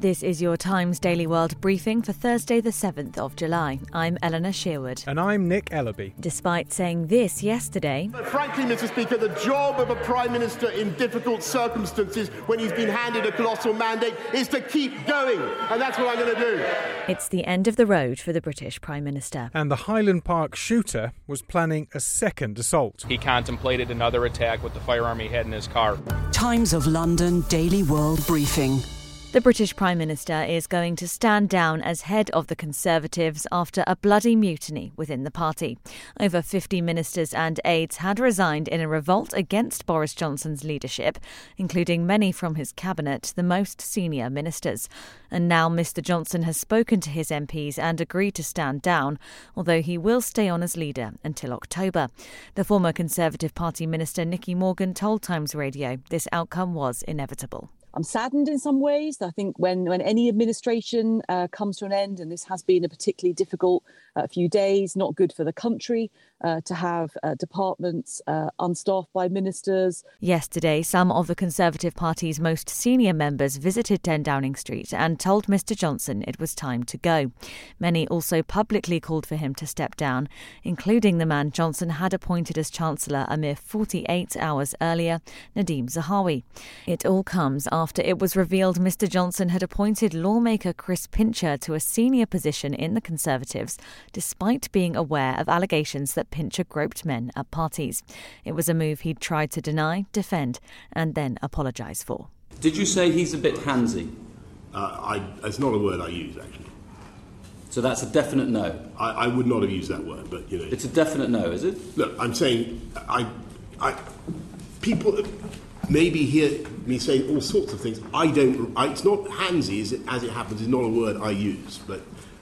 This is your Times Daily World briefing for Thursday, the 7th of July. I'm Eleanor Shearwood. And I'm Nick Ellaby. Despite saying this yesterday, But frankly, Mr. Speaker, the job of a Prime Minister in difficult circumstances when he's been handed a colossal mandate is to keep going. And that's what I'm going to do. it's the end of the road for the British Prime Minister. And the Highland Park shooter was planning a second assault. He contemplated another attack with the firearm he had in his car. Times of London Daily World Briefing. The British Prime Minister is going to stand down as head of the Conservatives after a bloody mutiny within the party. Over 50 ministers and aides had resigned in a revolt against Boris Johnson's leadership, including many from his cabinet, the most senior ministers. And now Mr Johnson has spoken to his MPs and agreed to stand down, although he will stay on as leader until October. The former Conservative Party minister Nicky Morgan told Times Radio this outcome was inevitable. I'm saddened in some ways. I think when, when any administration uh, comes to an end, and this has been a particularly difficult uh, few days, not good for the country uh, to have uh, departments uh, unstaffed by ministers. Yesterday, some of the Conservative Party's most senior members visited 10 Downing Street and told Mr Johnson it was time to go. Many also publicly called for him to step down, including the man Johnson had appointed as Chancellor a mere 48 hours earlier, Nadhim Zahawi. It all comes after it was revealed Mr Johnson had appointed lawmaker Chris Pincher to a senior position in the Conservatives, despite being aware of allegations that Pincher groped men at parties. It was a move he'd tried to deny, defend, and then apologise for. Did you say he's a bit handsy? Uh, I, it's not a word I use, actually. So that's a definite no. I, I would not have used that word, but you know. It's a definite no, is it? Look, I'm saying, I, I, people maybe hear me say all sorts of things. I don't. I, it's not handsy, as it, as it happens. Is not a word I use, but.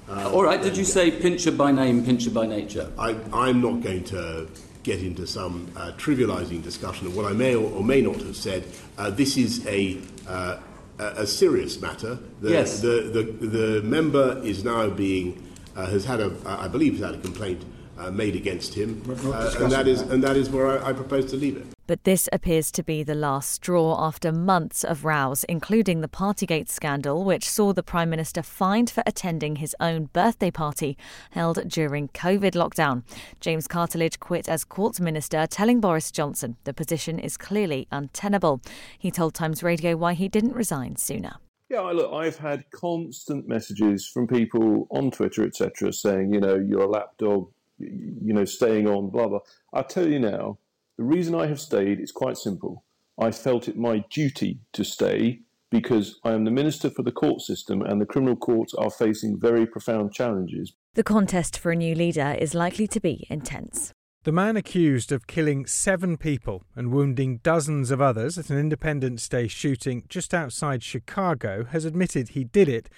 Uh, All right, did you say pincher by name, pincher by nature? I, I'm not going to get into some uh, trivializing discussion of what I may or, or may not have said. Uh, this is a, uh, a a serious matter. The, Yes. The, the, the member is now being, uh, has had a, I believe, has had a complaint uh, made against him, uh, and that is, and that is where I, I propose to leave it. But this appears to be the last straw after months of rows, including the Partygate scandal, which saw the Prime Minister fined for attending his own birthday party held during COVID lockdown. James Cartlidge quit as Courts Minister, telling Boris Johnson the position is clearly untenable. He told Times Radio why he didn't resign sooner. Yeah, look, I've had constant messages from people on Twitter, etc., saying, you know, you're a lapdog, y- you know, staying on, blah, blah. I'll tell you now, the reason I have stayed is quite simple. I felt it my duty to stay because I am the Minister for the court system and the criminal courts are facing very profound challenges. The contest for a new leader is likely to be intense. The man accused of killing seven people and wounding dozens of others at an Independence Day shooting just outside Chicago has admitted he did it,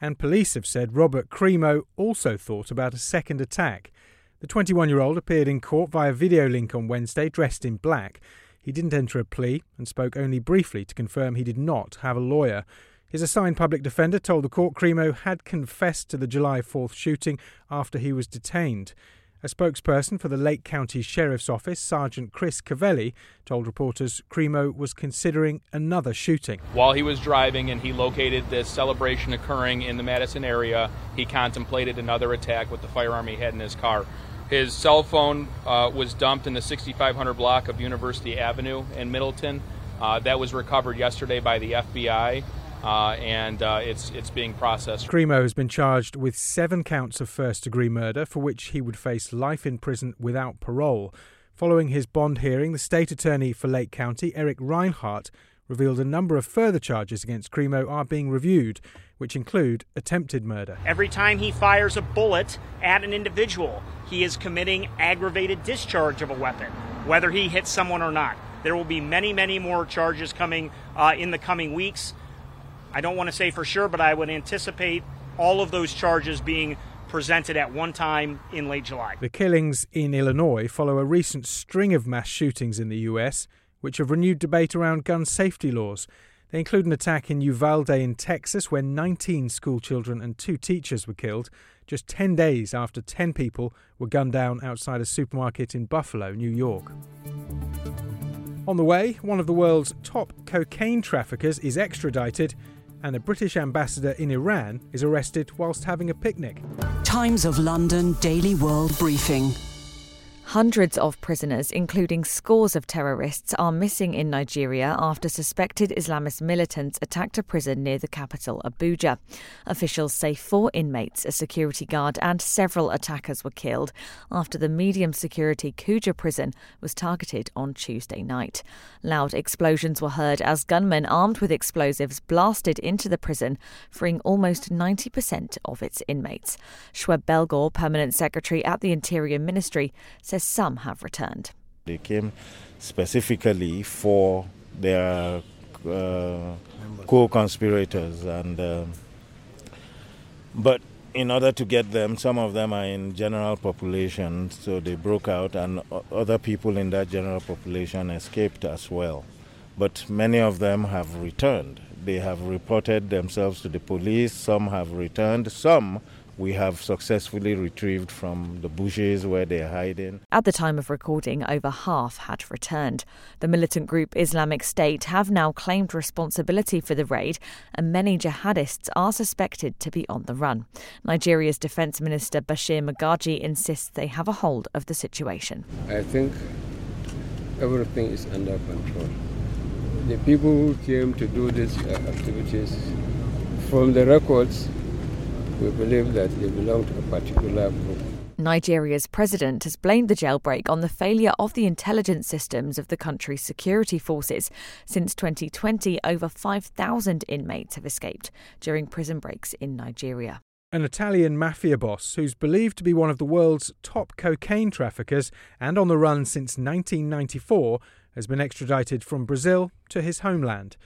and police have said Robert Crimo also thought about a second attack. The 21 year old appeared in court via video link on Wednesday, dressed in black. He didn't enter a plea and spoke only briefly to confirm he did not have a lawyer. His assigned public defender told the court Crimo had confessed to the July 4th shooting after he was detained. A spokesperson for the Lake County Sheriff's Office, Sergeant Chris Covelli, told reporters Crimo was considering another shooting. While he was driving and he located this celebration occurring in the Madison area, he contemplated another attack with the firearm he had in his car. His cell phone uh, was dumped in the 6500 block of University Avenue in Middleton. Uh, that was recovered yesterday by the FBI, uh, and uh, it's it's being processed. Crimo has been charged with seven counts of first degree murder, for which he would face life in prison without parole. Following his bond hearing, the state attorney for Lake County, Eric Rinehart, revealed a number of further charges against Crimo are being reviewed, which include attempted murder. Every time he fires a bullet at an individual, he is committing aggravated discharge of a weapon, whether he hits someone or not. There will be many, many more charges coming uh, in the coming weeks. I don't want to say for sure, but I would anticipate all of those charges being presented at one time in late July. The killings in Illinois follow a recent string of mass shootings in the US, which have renewed debate around gun safety laws. They include an attack in Uvalde in Texas, where 19 schoolchildren and two teachers were killed, just 10 days after 10 people were gunned down outside a supermarket in Buffalo, New York. On the way, one of the world's top cocaine traffickers is extradited, and a British ambassador in Iran is arrested whilst having a picnic. Times of London Daily World Briefing. Hundreds of prisoners, including scores of terrorists, are missing in Nigeria after suspected Islamist militants attacked a prison near the capital, Abuja. Officials say four inmates, a security guard, and several attackers were killed after the medium security Kuje prison was targeted on Tuesday night. Loud explosions were heard as gunmen armed with explosives blasted into the prison, freeing almost 90% of its inmates. Shuaib Belgore, permanent secretary at the Interior Ministry, says says some have returned. They came specifically for their uh, co-conspirators, and uh, but in order to get them, some of them are in general population, so they broke out, and other people in that general population escaped as well. But many of them have returned. They have reported themselves to the police. Some have returned. Some we have successfully retrieved from the bushes where they're hiding. At the time of recording, over half had returned. The militant group Islamic State have now claimed responsibility for the raid, and many jihadists are suspected to be on the run. Nigeria's Defence Minister Bashir Magashi insists they have a hold of the situation. I think everything is under control. The people who came to do these uh, activities, from the records, we believe that they belong to a particular group. Nigeria's president has blamed the jailbreak on the failure of the intelligence systems of the country's security forces. Since 2020, over 5,000 inmates have escaped during prison breaks in Nigeria. An Italian mafia boss who's believed to be one of the world's top cocaine traffickers and on the run since 1994 has been extradited from Brazil to his homeland.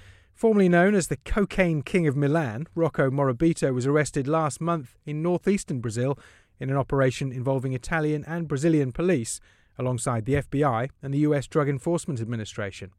Formerly known as the Cocaine King of Milan, Rocco Morabito was arrested last month in northeastern Brazil in an operation involving Italian and Brazilian police, alongside the FBI and the US Drug Enforcement Administration.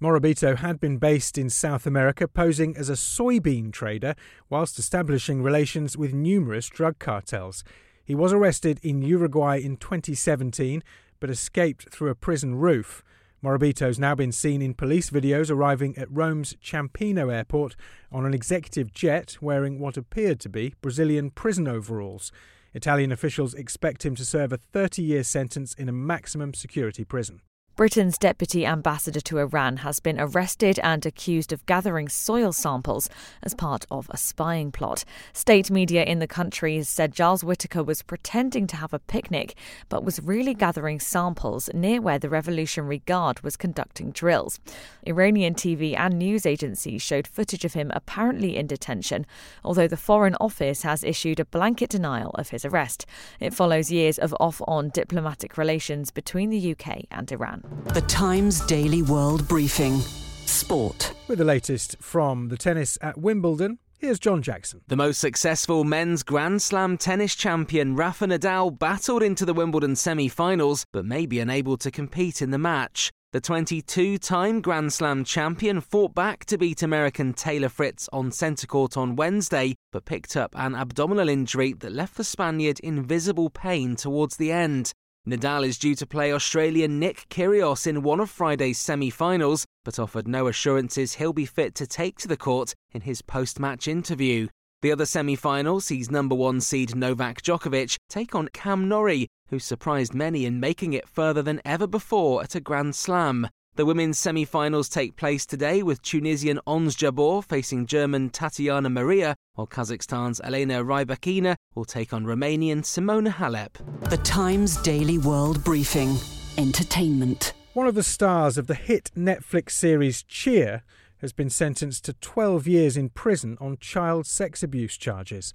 Morabito had been based in South America, posing as a soybean trader whilst establishing relations with numerous drug cartels. He was arrested in Uruguay in 2017 but escaped through a prison roof. Morabito's now been seen in police videos arriving at Rome's Ciampino airport on an executive jet wearing what appeared to be Brazilian prison overalls. Italian officials expect him to serve a 30 year sentence in a maximum security prison. Britain's deputy ambassador to Iran has been arrested and accused of gathering soil samples as part of a spying plot. State media in the country said Giles Whittaker was pretending to have a picnic, but was really gathering samples near where the Revolutionary Guard was conducting drills. Iranian TV and news agencies showed footage of him apparently in detention, although the Foreign Office has issued a blanket denial of his arrest. It follows years of off on diplomatic relations between the UK and Iran. The Times Daily World Briefing. Sport. With the latest from the tennis at Wimbledon, Here's John Jackson. The most successful men's Grand Slam tennis champion Rafa Nadal battled into the Wimbledon semi finals but may be unable to compete in the match. The 22 time Grand Slam champion fought back to beat American Taylor Fritz on centre court on Wednesday, but picked up an abdominal injury that left the Spaniard in visible pain towards the end. Nadal is due to play Australian Nick Kyrgios in one of Friday's semi-finals, but offered no assurances he'll be fit to take to the court in his post-match interview. The other semi-final sees number one seed Novak Djokovic take on Cam Norrie, who surprised many in making it further than ever before at a Grand Slam. The women's semi finals take place today with Tunisian Ons Jabeur facing German Tatiana Maria, while Kazakhstan's Elena Rybakina will take on Romanian Simona Halep. The Times Daily World Briefing Entertainment. One of the stars of the hit Netflix series Cheer has been sentenced to 12 years in prison on child sex abuse charges.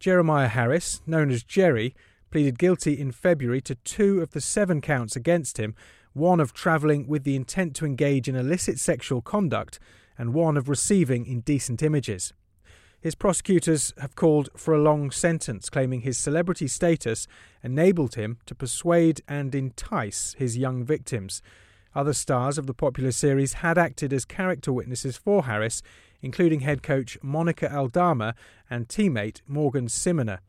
Jeremiah Harris, known as Jerry, pleaded guilty in February to two of the seven counts against him one of travelling with the intent to engage in illicit sexual conduct, and one of receiving indecent images. His prosecutors have called for a long sentence, claiming his celebrity status enabled him to persuade and entice his young victims. Other stars of the popular series had acted as character witnesses for Harris, including head coach Monica Aldama and teammate Morgan Simianer.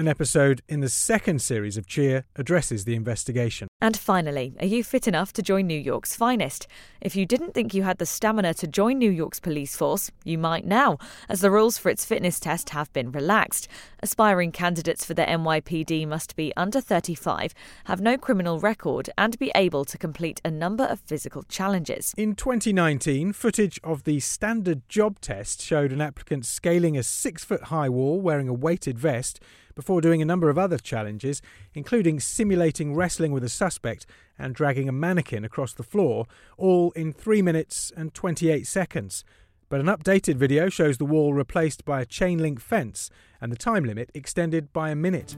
An episode in the second series of Cheer addresses the investigation. And finally, are you fit enough to join New York's finest? If you didn't think you had the stamina to join New York's police force, you might now, as the rules for its fitness test have been relaxed. Aspiring candidates for the NYPD must be under 35, have no criminal record, and be able to complete a number of physical challenges. In 2019, footage of the standard job test showed an applicant scaling a six foot high wall wearing a weighted vest before doing a number of other challenges, including simulating wrestling with a suspect and dragging a mannequin across the floor, all in 3 minutes and 28 seconds. But an updated video shows the wall replaced by a chain link fence and the time limit extended by a minute.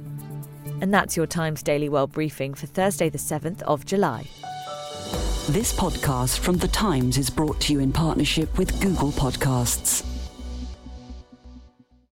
And that's your Times Daily World Briefing for Thursday, the 7th of July. This podcast from The Times is brought to you in partnership with Google Podcasts.